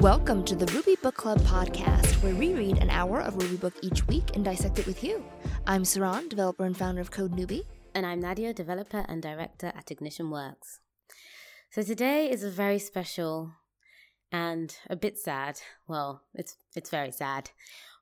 Welcome to the Ruby Book Club podcast, where we read an hour of Ruby book each week and dissect it with you. I'm Saron, developer and founder of Code Newbie. And I'm Nadia, developer and director at Ignition Works. So today is a very special and a bit sad. Well, it's it's very sad.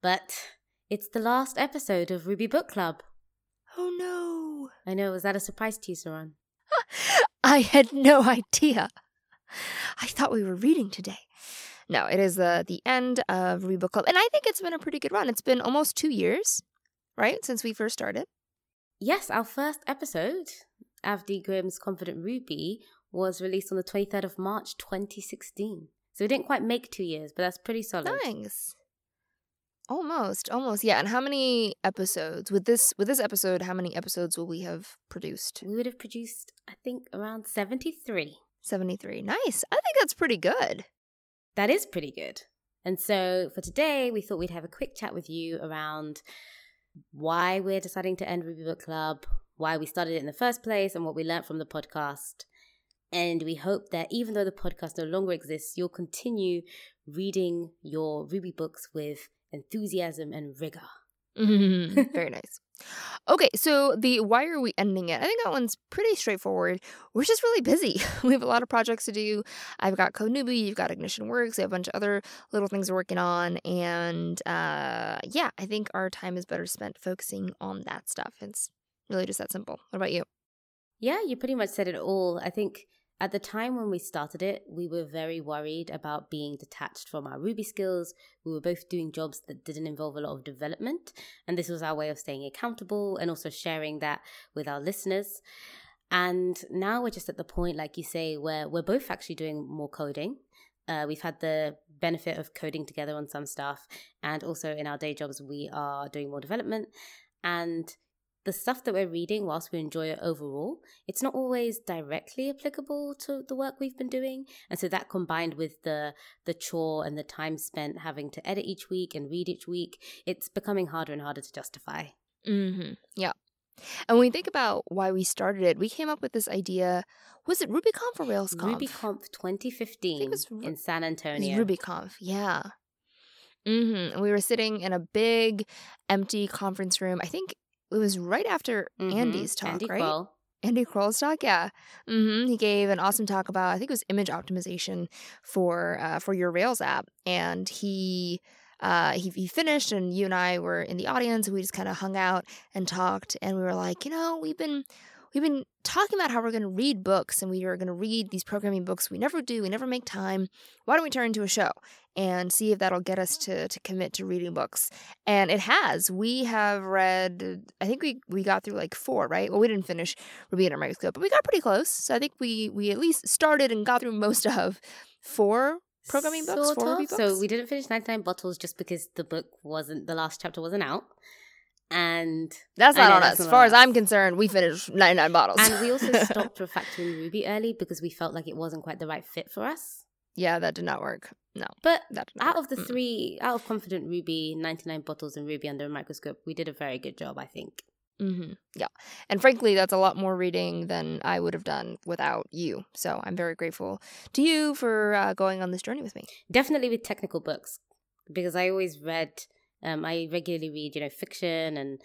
But it's the last episode of Ruby Book Club. Oh no. I know, was that a surprise to you, Saron? I had no idea. I thought we were reading today. No, it is the the end of Ruby Club, and I think it's been a pretty good run. It's been almost two years, right, since we first started. Yes, our first episode, Avdi Grimm's Confident Ruby, was released on the 23rd of March 2016. So we didn't quite make two years, but that's pretty solid. Nice. Almost, almost, yeah. And how many episodes with this with this episode? How many episodes will we have produced? We would have produced, I think, around 73. 73. Nice. I think that's pretty good. That is pretty good. And so for today, we thought we'd have a quick chat with you around why we're deciding to end Ruby Book Club, why we started it in the first place, and what we learned from the podcast. And we hope that even though the podcast no longer exists, you'll continue reading your Ruby books with enthusiasm and rigor. Very nice. Okay, so the why are we ending it? I think that one's pretty straightforward. We're just really busy. We have a lot of projects to do. I've got Code Newbie, you've got Ignition Works, we have a bunch of other little things we're working on. And uh, yeah, I think our time is better spent focusing on that stuff. It's really just that simple. What about you? Yeah, you pretty much said it all. I think at the time when we started it, we were very worried about being detached from our Ruby skills. We were both doing jobs that didn't involve a lot of development, and this was our way of staying accountable and also sharing that with our listeners. And now we're just at the point, like you say, where we're both actually doing more coding. Uh, we've had the benefit of coding together on some stuff, and also in our day jobs, we are doing more development. And the stuff that we're reading, whilst we enjoy it overall, it's not always directly applicable to the work we've been doing. And so that combined with the the chore and the time spent having to edit each week and read each week, it's becoming harder and harder to justify. Mm-hmm. Yeah. And when we think about why we started it, we came up with this idea. Was it RubyConf or RailsConf? RubyConf 2015 was, in San Antonio. RubyConf, yeah. Mm-hmm. We were sitting in a big, empty conference room. I think it was right after mm-hmm. Andy's talk, Andy right? Croll. Andy Croll's talk, yeah. Mm-hmm. He gave an awesome talk about I think it was image optimization for uh, for your Rails app, and he. Uh, he, he finished and you and I were in the audience and we just kind of hung out and talked and we were like, you know, we've been we've been talking about how we're going to read books and we are going to read these programming books we never do we never make time. Why don't we turn into a show and see if that'll get us to to commit to reading books? And it has. We have read i think we we got through like four right? Well we didn't finish ruby under a microscope but we got pretty close. So i think we we at least started and got through most of four programming books sort four of. Books. So we didn't finish 99 bottles just because the book wasn't the last chapter wasn't out. And that's not on us as far on as i'm concerned we finished 99 bottles and we also stopped refactoring Ruby early because we felt like it wasn't quite the right fit for us. yeah that did not work no But that out work. of the Mm. three, out of Confident Ruby, 99 bottles, and Ruby under a microscope, we did a very good job, I think. hmm Yeah. And frankly, that's a lot more reading than I would have done without you. So I'm very grateful to you for uh, going on this journey with me. Definitely with technical books, because I always read, um, I regularly read, you know, fiction and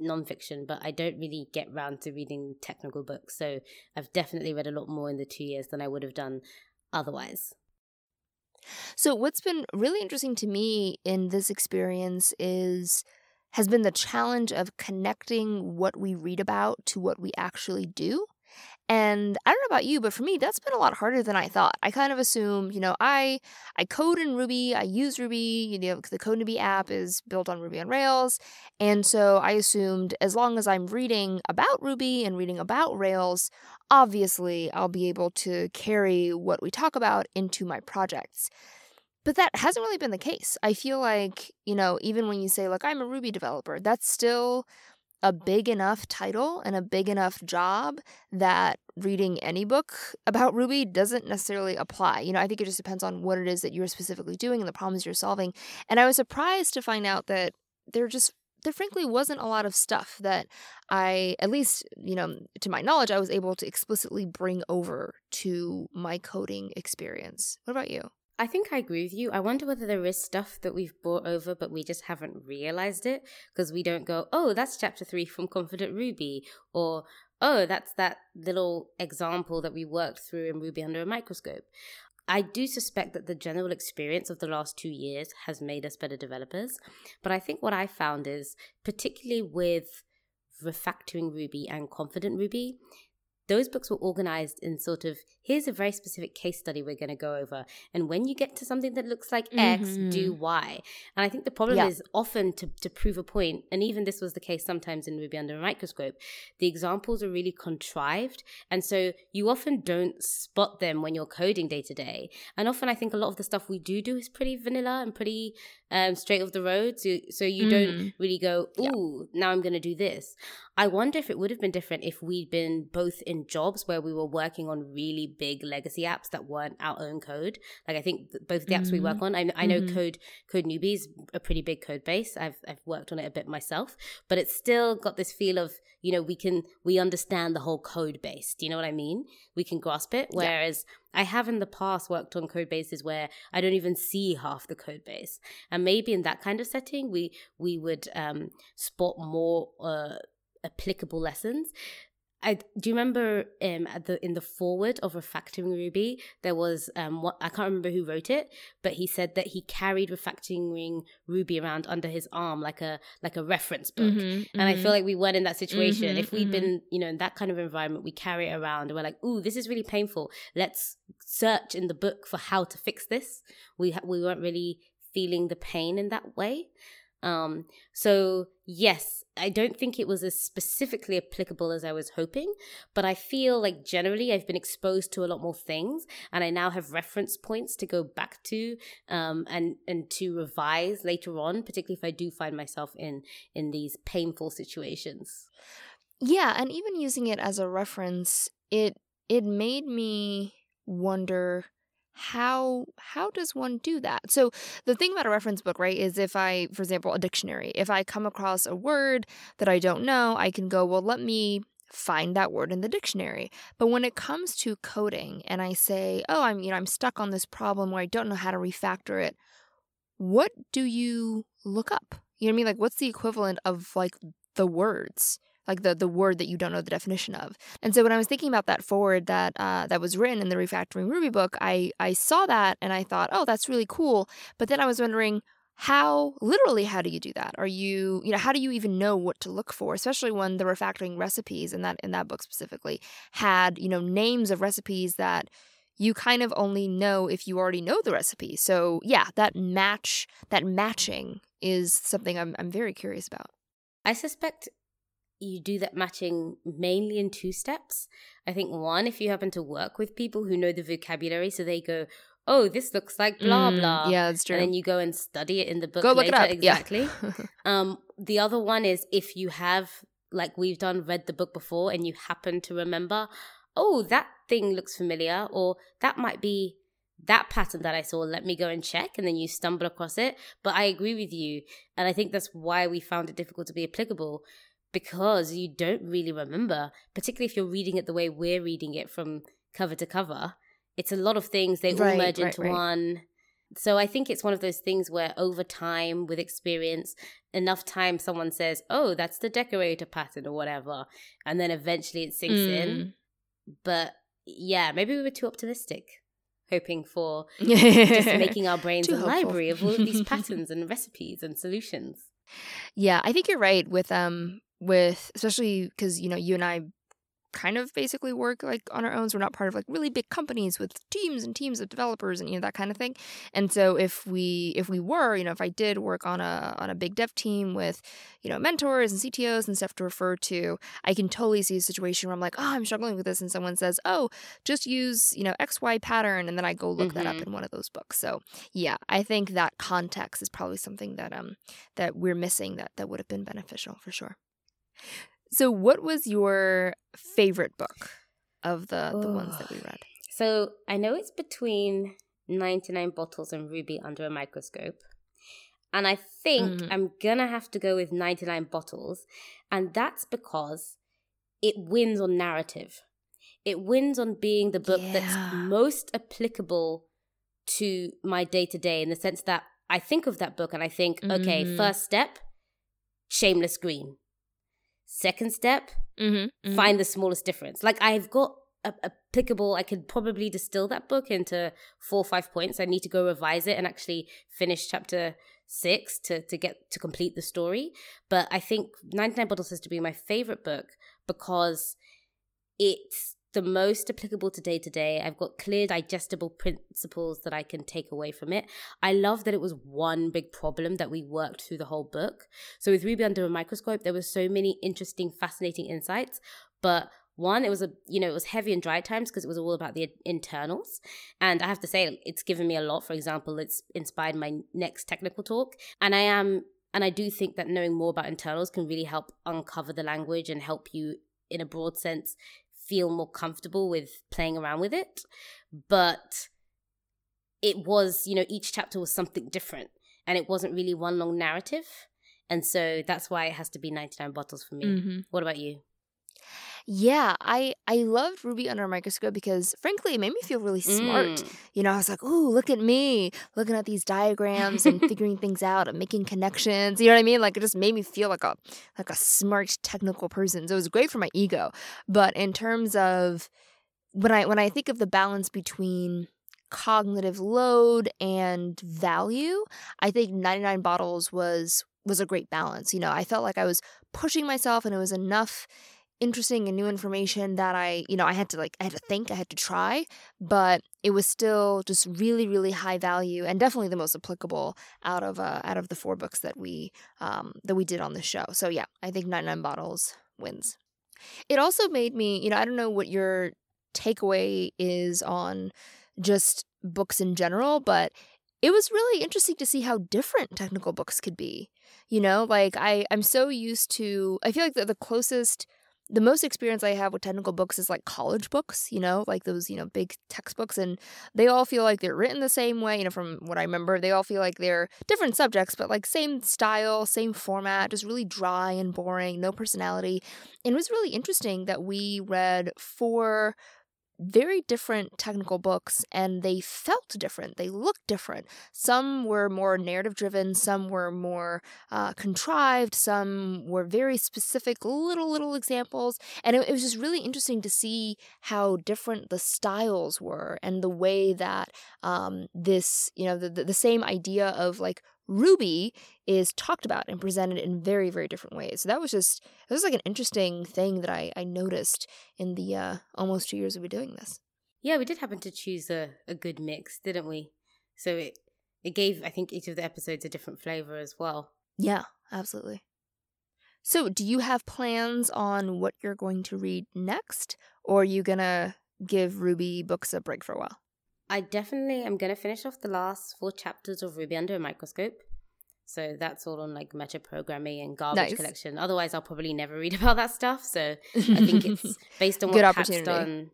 nonfiction, but I don't really get round to reading technical books. So I've definitely read a lot more in the two years than I would have done otherwise. So what's been really interesting to me in this experience is has been the challenge of connecting what we read about to what we actually do. And I don't know about you, but for me, that's been a lot harder than I thought. I kind of assumed, you know, I I code in Ruby, I use Ruby, you know, the Code Newbie app is built on Ruby on Rails, and so I assumed as long as I'm reading about Ruby and reading about Rails, obviously I'll be able to carry what we talk about into my projects. But that hasn't really been the case. I feel like, you know, even when you say, like, I'm a Ruby developer, that's still a big enough title and a big enough job that reading any book about Ruby doesn't necessarily apply. You know, I think it just depends on what it is that you're specifically doing and the problems you're solving. And I was surprised to find out that there just there frankly wasn't a lot of stuff that I, at least, you know, to my knowledge, I was able to explicitly bring over to my coding experience. What about you? I think I agree with you. I wonder whether there is stuff that we've brought over, but we just haven't realized it because we don't go, oh, that's chapter three from Confident Ruby, or oh, that's that little example that we worked through in Ruby Under a Microscope. I do suspect that the general experience of the last two years has made us better developers. But I think what I found is, particularly with refactoring Ruby and Confident Ruby, those books were organized in sort of here's a very specific case study we're going to go over and when you get to something that looks like x mm-hmm. do y and i think the problem yeah. is often to, to prove a point and even this was the case sometimes in ruby under a microscope the examples are really contrived and so you often don't spot them when you're coding day to day and often i think a lot of the stuff we do do is pretty vanilla and pretty um, straight off the road so, so you mm. don't really go ooh yeah. now i'm going to do this I wonder if it would have been different if we'd been both in jobs where we were working on really big legacy apps that weren't our own code. Like I think both the apps mm-hmm. we work mm-hmm. on, I, I know mm-hmm. Code Code Newbie's a pretty big code base. I've I've worked on it a bit myself, but it's still got this feel of you know we can we understand the whole code base. Do you know what I mean? We can grasp it. Whereas yeah. I have in the past worked on code bases where I don't even see half the code base, and maybe in that kind of setting we we would um, spot more. Uh, applicable lessons. I do you remember um at the in the foreword of refactoring Ruby there was um what I can't remember who wrote it but he said that he carried refactoring Ruby around under his arm like a like a reference book mm-hmm, and mm-hmm. I feel mm-hmm. like we weren't in that situation mm-hmm, if we had mm-hmm. been you know in that kind of environment we carry it around and we're like ooh this is really painful let's search in the book for how to fix this we ha- we weren't really feeling the pain in that way um, so yes, I don't think it was as specifically applicable as I was hoping, but I feel like generally I've been exposed to a lot more things, and I now have reference points to go back to um, and and to revise later on, particularly if I do find myself in in these painful situations. Yeah, and even using it as a reference, it it made me wonder how how does one do that? So the thing about a reference book right is if i for example a dictionary if i come across a word that i don't know i can go well let me find that word in the dictionary. But when it comes to coding and i say oh i'm you know i'm stuck on this problem where i don't know how to refactor it what do you look up? You know what i mean? Like what's the equivalent of like the words like the the word that you don't know the definition of. And so when I was thinking about that foreword that uh, that was written in the refactoring Ruby book, I I saw that and I thought, oh, that's really cool. But then I was wondering how literally how do you do that are you you know how do you even know what to look for especially when the refactoring recipes in that in that book specifically had you know names of recipes that you kind of only know if you already know the recipe so yeah that match that matching is something i'm, I'm very curious about i suspect you do that matching mainly in two steps. I think one, if you happen to work with people who know the vocabulary, so they go, "Oh, this looks like blah mm, blah," yeah, that's true. And then you go and study it in the book. Go later. look it up. Exactly. Yeah. um, the other one is if you have, like we've done, read the book before, and you happen to remember, "Oh, that thing looks familiar," or that might be that pattern that I saw, let me go and check. And then you stumble across it. But I agree with you. And I think that's why we found it difficult to be applicable because you don't really remember, particularly if you're reading it the way we're reading it from cover to cover. It's a lot of things, they right, all merge right, into right. one. So I think it's one of those things where over time, with experience, enough time someone says, oh, that's the decorator pattern or whatever. And then eventually it sinks mm. in. But yeah, maybe we were too optimistic, hoping for just making our brains a hopeful. library of all of these patterns and recipes and solutions. Yeah, I think you're right with um with especially because you know you and I kind of basically work like on our own. So we're not part of like really big companies with teams and teams of developers and you know that kind of thing. And so if we if we were, you know, if I did work on a on a big dev team with, you know, mentors and CTOs and stuff to refer to, I can totally see a situation where I'm like, oh, I'm struggling with this, and someone says, oh, just use you know XY pattern, and then I go look mm-hmm. that up mm-hmm. in one of those books. So yeah, I think that context is probably something that um that we're missing that that would have been beneficial for sure. So, what was your favorite book of the the ones that we read? So, I know it's between 99 bottles and Ruby under a microscope. And I think mm-hmm. I'm going to have to go with 99 bottles. And that's because it wins on narrative. It wins on being the book yeah. that's most applicable to my day to day in the sense that I think of that book and I think, mm-hmm. okay, first step, shameless green. Second step, mm-hmm. Mm-hmm. find the smallest difference. Like I've got a, applicable i could probably distill that book into four or five points i need to go revise it and actually finish chapter six to to get to complete the story but i think 99 bottles has to be my favorite book because it's the most applicable to day to day. I've got clear, digestible principles that I can take away from it. I love that it was one big problem that we worked through the whole book. So with Ruby Under a Microscope, there were so many interesting, fascinating insights, but one it was a you know it was heavy and dry times because it was all about the internals and i have to say it's given me a lot for example it's inspired my next technical talk and i am and i do think that knowing more about internals can really help uncover the language and help you in a broad sense feel more comfortable with playing around with it but it was you know each chapter was something different and it wasn't really one long narrative and so that's why it has to be 99 bottles for me mm-hmm. what about you yeah, I I loved Ruby under a microscope because frankly it made me feel really smart. Mm. You know, I was like, "Ooh, look at me, looking at these diagrams and figuring things out and making connections." You know what I mean? Like it just made me feel like a like a smart technical person. So it was great for my ego. But in terms of when I when I think of the balance between cognitive load and value, I think 99 bottles was was a great balance. You know, I felt like I was pushing myself and it was enough interesting and new information that I, you know, I had to like I had to think, I had to try, but it was still just really really high value and definitely the most applicable out of uh, out of the four books that we um that we did on the show. So yeah, I think Nine Nine bottles wins. It also made me, you know, I don't know what your takeaway is on just books in general, but it was really interesting to see how different technical books could be. You know, like I I'm so used to I feel like the, the closest the most experience I have with technical books is like college books, you know, like those, you know, big textbooks. And they all feel like they're written the same way, you know, from what I remember. They all feel like they're different subjects, but like same style, same format, just really dry and boring, no personality. And it was really interesting that we read four very different technical books and they felt different. They looked different. Some were more narrative driven, some were more uh, contrived, some were very specific, little, little examples. And it, it was just really interesting to see how different the styles were and the way that um, this, you know, the, the, the same idea of like Ruby is talked about and presented in very, very different ways. So that was just, it was like an interesting thing that I, I noticed in the uh, almost two years of we doing this. Yeah, we did happen to choose a, a good mix, didn't we? So it, it gave, I think, each of the episodes a different flavor as well. Yeah, absolutely. So, do you have plans on what you're going to read next? Or are you going to give Ruby books a break for a while? I definitely am going to finish off the last four chapters of Ruby Under a Microscope. So that's all on like metaprogramming and garbage nice. collection. Otherwise, I'll probably never read about that stuff. So I think it's based on what Pat's done.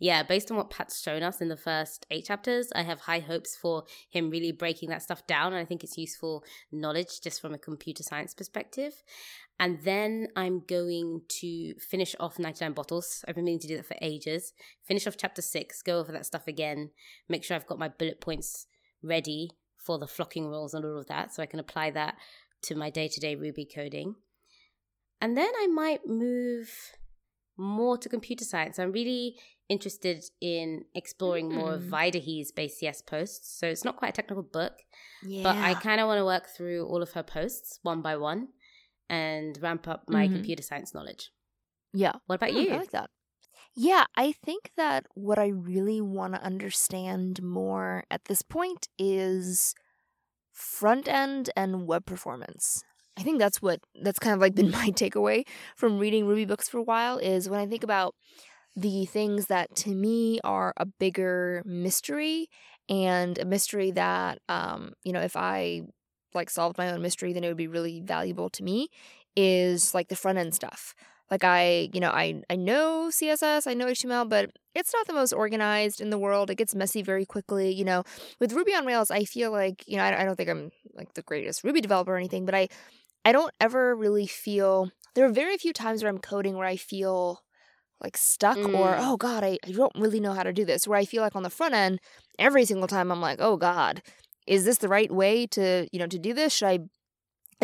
Yeah, based on what Pat's shown us in the first eight chapters, I have high hopes for him really breaking that stuff down. And I think it's useful knowledge just from a computer science perspective. And then I'm going to finish off 99 bottles. I've been meaning to do that for ages. Finish off chapter six, go over that stuff again, make sure I've got my bullet points ready for the flocking rules and all of that so I can apply that to my day to day Ruby coding. And then I might move more to computer science. I'm really interested in exploring mm. more of Vaidehi's BaseCS posts. So it's not quite a technical book, yeah. but I kind of want to work through all of her posts one by one and ramp up my mm-hmm. computer science knowledge. Yeah. What about you? I like that. Yeah, I think that what I really want to understand more at this point is front end and web performance. I think that's what that's kind of like been my takeaway from reading Ruby books for a while is when I think about the things that to me are a bigger mystery and a mystery that um you know if I like solved my own mystery, then it would be really valuable to me is like the front end stuff. Like I, you know, I I know CSS, I know HTML, but it's not the most organized in the world. It gets messy very quickly. You know, with Ruby on Rails, I feel like you know I, I don't think I'm like the greatest Ruby developer or anything, but I I don't ever really feel there are very few times where I'm coding where I feel like stuck mm. or oh god I, I don't really know how to do this where i feel like on the front end every single time i'm like oh god is this the right way to you know to do this should i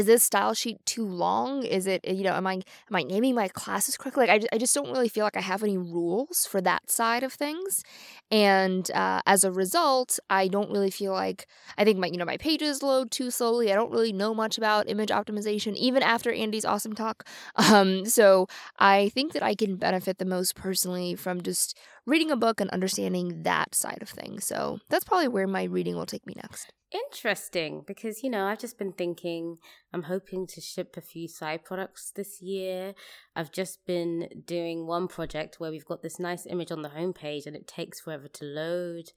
is this style sheet too long? Is it you know am i am i naming my classes correctly? Like i, I just don't really feel like i have any rules for that side of things. And uh, as a result i don't really feel like i think my you know my pages load too slowly. I don't really know much about image optimization even after andy's awesome talk. Um, so i think that i can benefit the most personally from just reading a book and understanding that side of things. So that's probably where my reading will take me next Interesting, because you know, I've just been thinking I'm hoping to ship a few side products this year. I've just been doing one project where we've got this nice image on the homepage and it takes forever to load.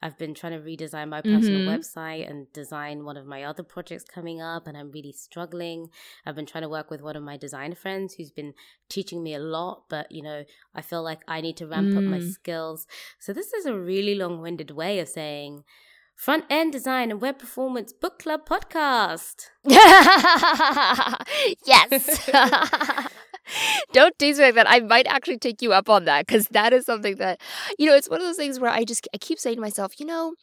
I've been trying to redesign my personal mm-hmm. website and design one of my other projects coming up, and I'm really struggling. I've been trying to work with one of my designer friends who's been teaching me a lot, but you know, I feel like I need to ramp mm. up my mm. skills. So, this is a really long winded way of saying, Front End Design and Web Performance Book Club podcast. yes. Don't tease me like that. I might actually take you up on that because that is something that, you know, it's one of those things where I just I keep saying to myself, you know,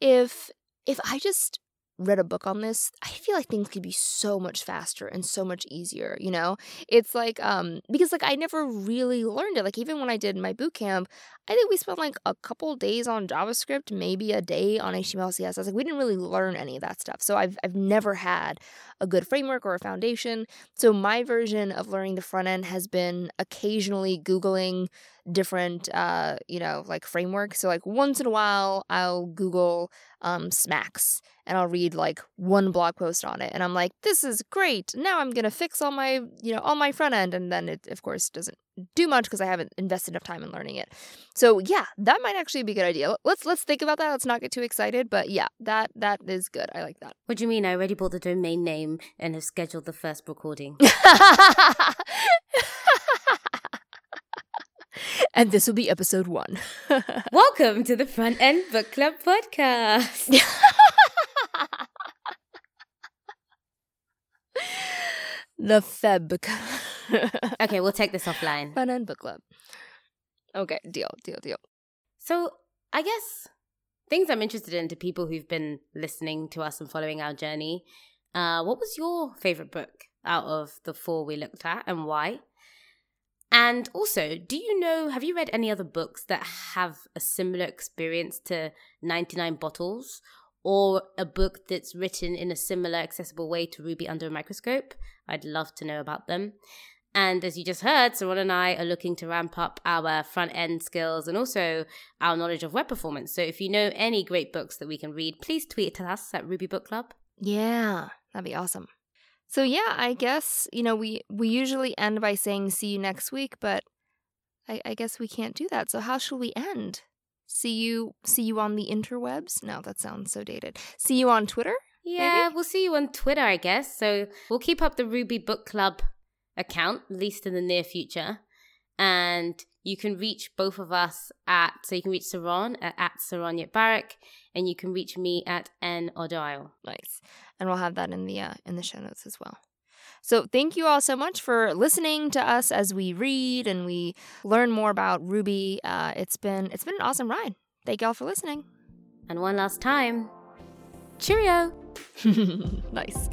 if if I just read a book on this, I feel like things could be so much faster and so much easier, you know? It's like um because like I never really learned it. Like even when I did my boot camp, I think we spent like a couple days on JavaScript, maybe a day on HTML CSS. Like we didn't really learn any of that stuff. So I've I've never had a good framework or a foundation. So my version of learning the front end has been occasionally googling different uh you know like frameworks. So like once in a while I'll google um SMACSS and I'll read like one blog post on it and I'm like this is great. Now I'm going to fix all my you know all my front end and then it of course doesn't do much because I haven't invested enough time in learning it. So yeah, that might actually be a good idea. Let's let's think about that. Let's not get too excited, but yeah, that that is good. I like that. What do you mean? I already bought the domain name and have scheduled the first recording. and this will be episode one. Welcome to the Front End Book Club podcast. the Feb. okay, we'll take this offline. Fun and book club. Okay, deal, deal, deal. So I guess things I'm interested in to people who've been listening to us and following our journey. Uh, what was your favorite book out of the four we looked at and why? And also, do you know, have you read any other books that have a similar experience to 99 Bottles or a book that's written in a similar accessible way to Ruby Under a Microscope? I'd love to know about them. And as you just heard, Saron and I are looking to ramp up our front end skills and also our knowledge of web performance. So if you know any great books that we can read, please tweet to us at Ruby Book Club. Yeah, that'd be awesome. So yeah, I guess, you know, we we usually end by saying see you next week, but I, I guess we can't do that. So how shall we end? See you see you on the interwebs? No, that sounds so dated. See you on Twitter? Yeah, maybe? we'll see you on Twitter, I guess. So we'll keep up the Ruby Book Club account, at least in the near future. And you can reach both of us at, so you can reach Saron at, at Saron Yitbarek, and you can reach me at N Odunayo. Nice. And we'll have that in the, uh, in the show notes as well. So thank you all so much for listening to us as we read and we learn more about Ruby. Uh, it's been it's been an awesome ride. Thank you all for listening. And one last time, cheerio. nice.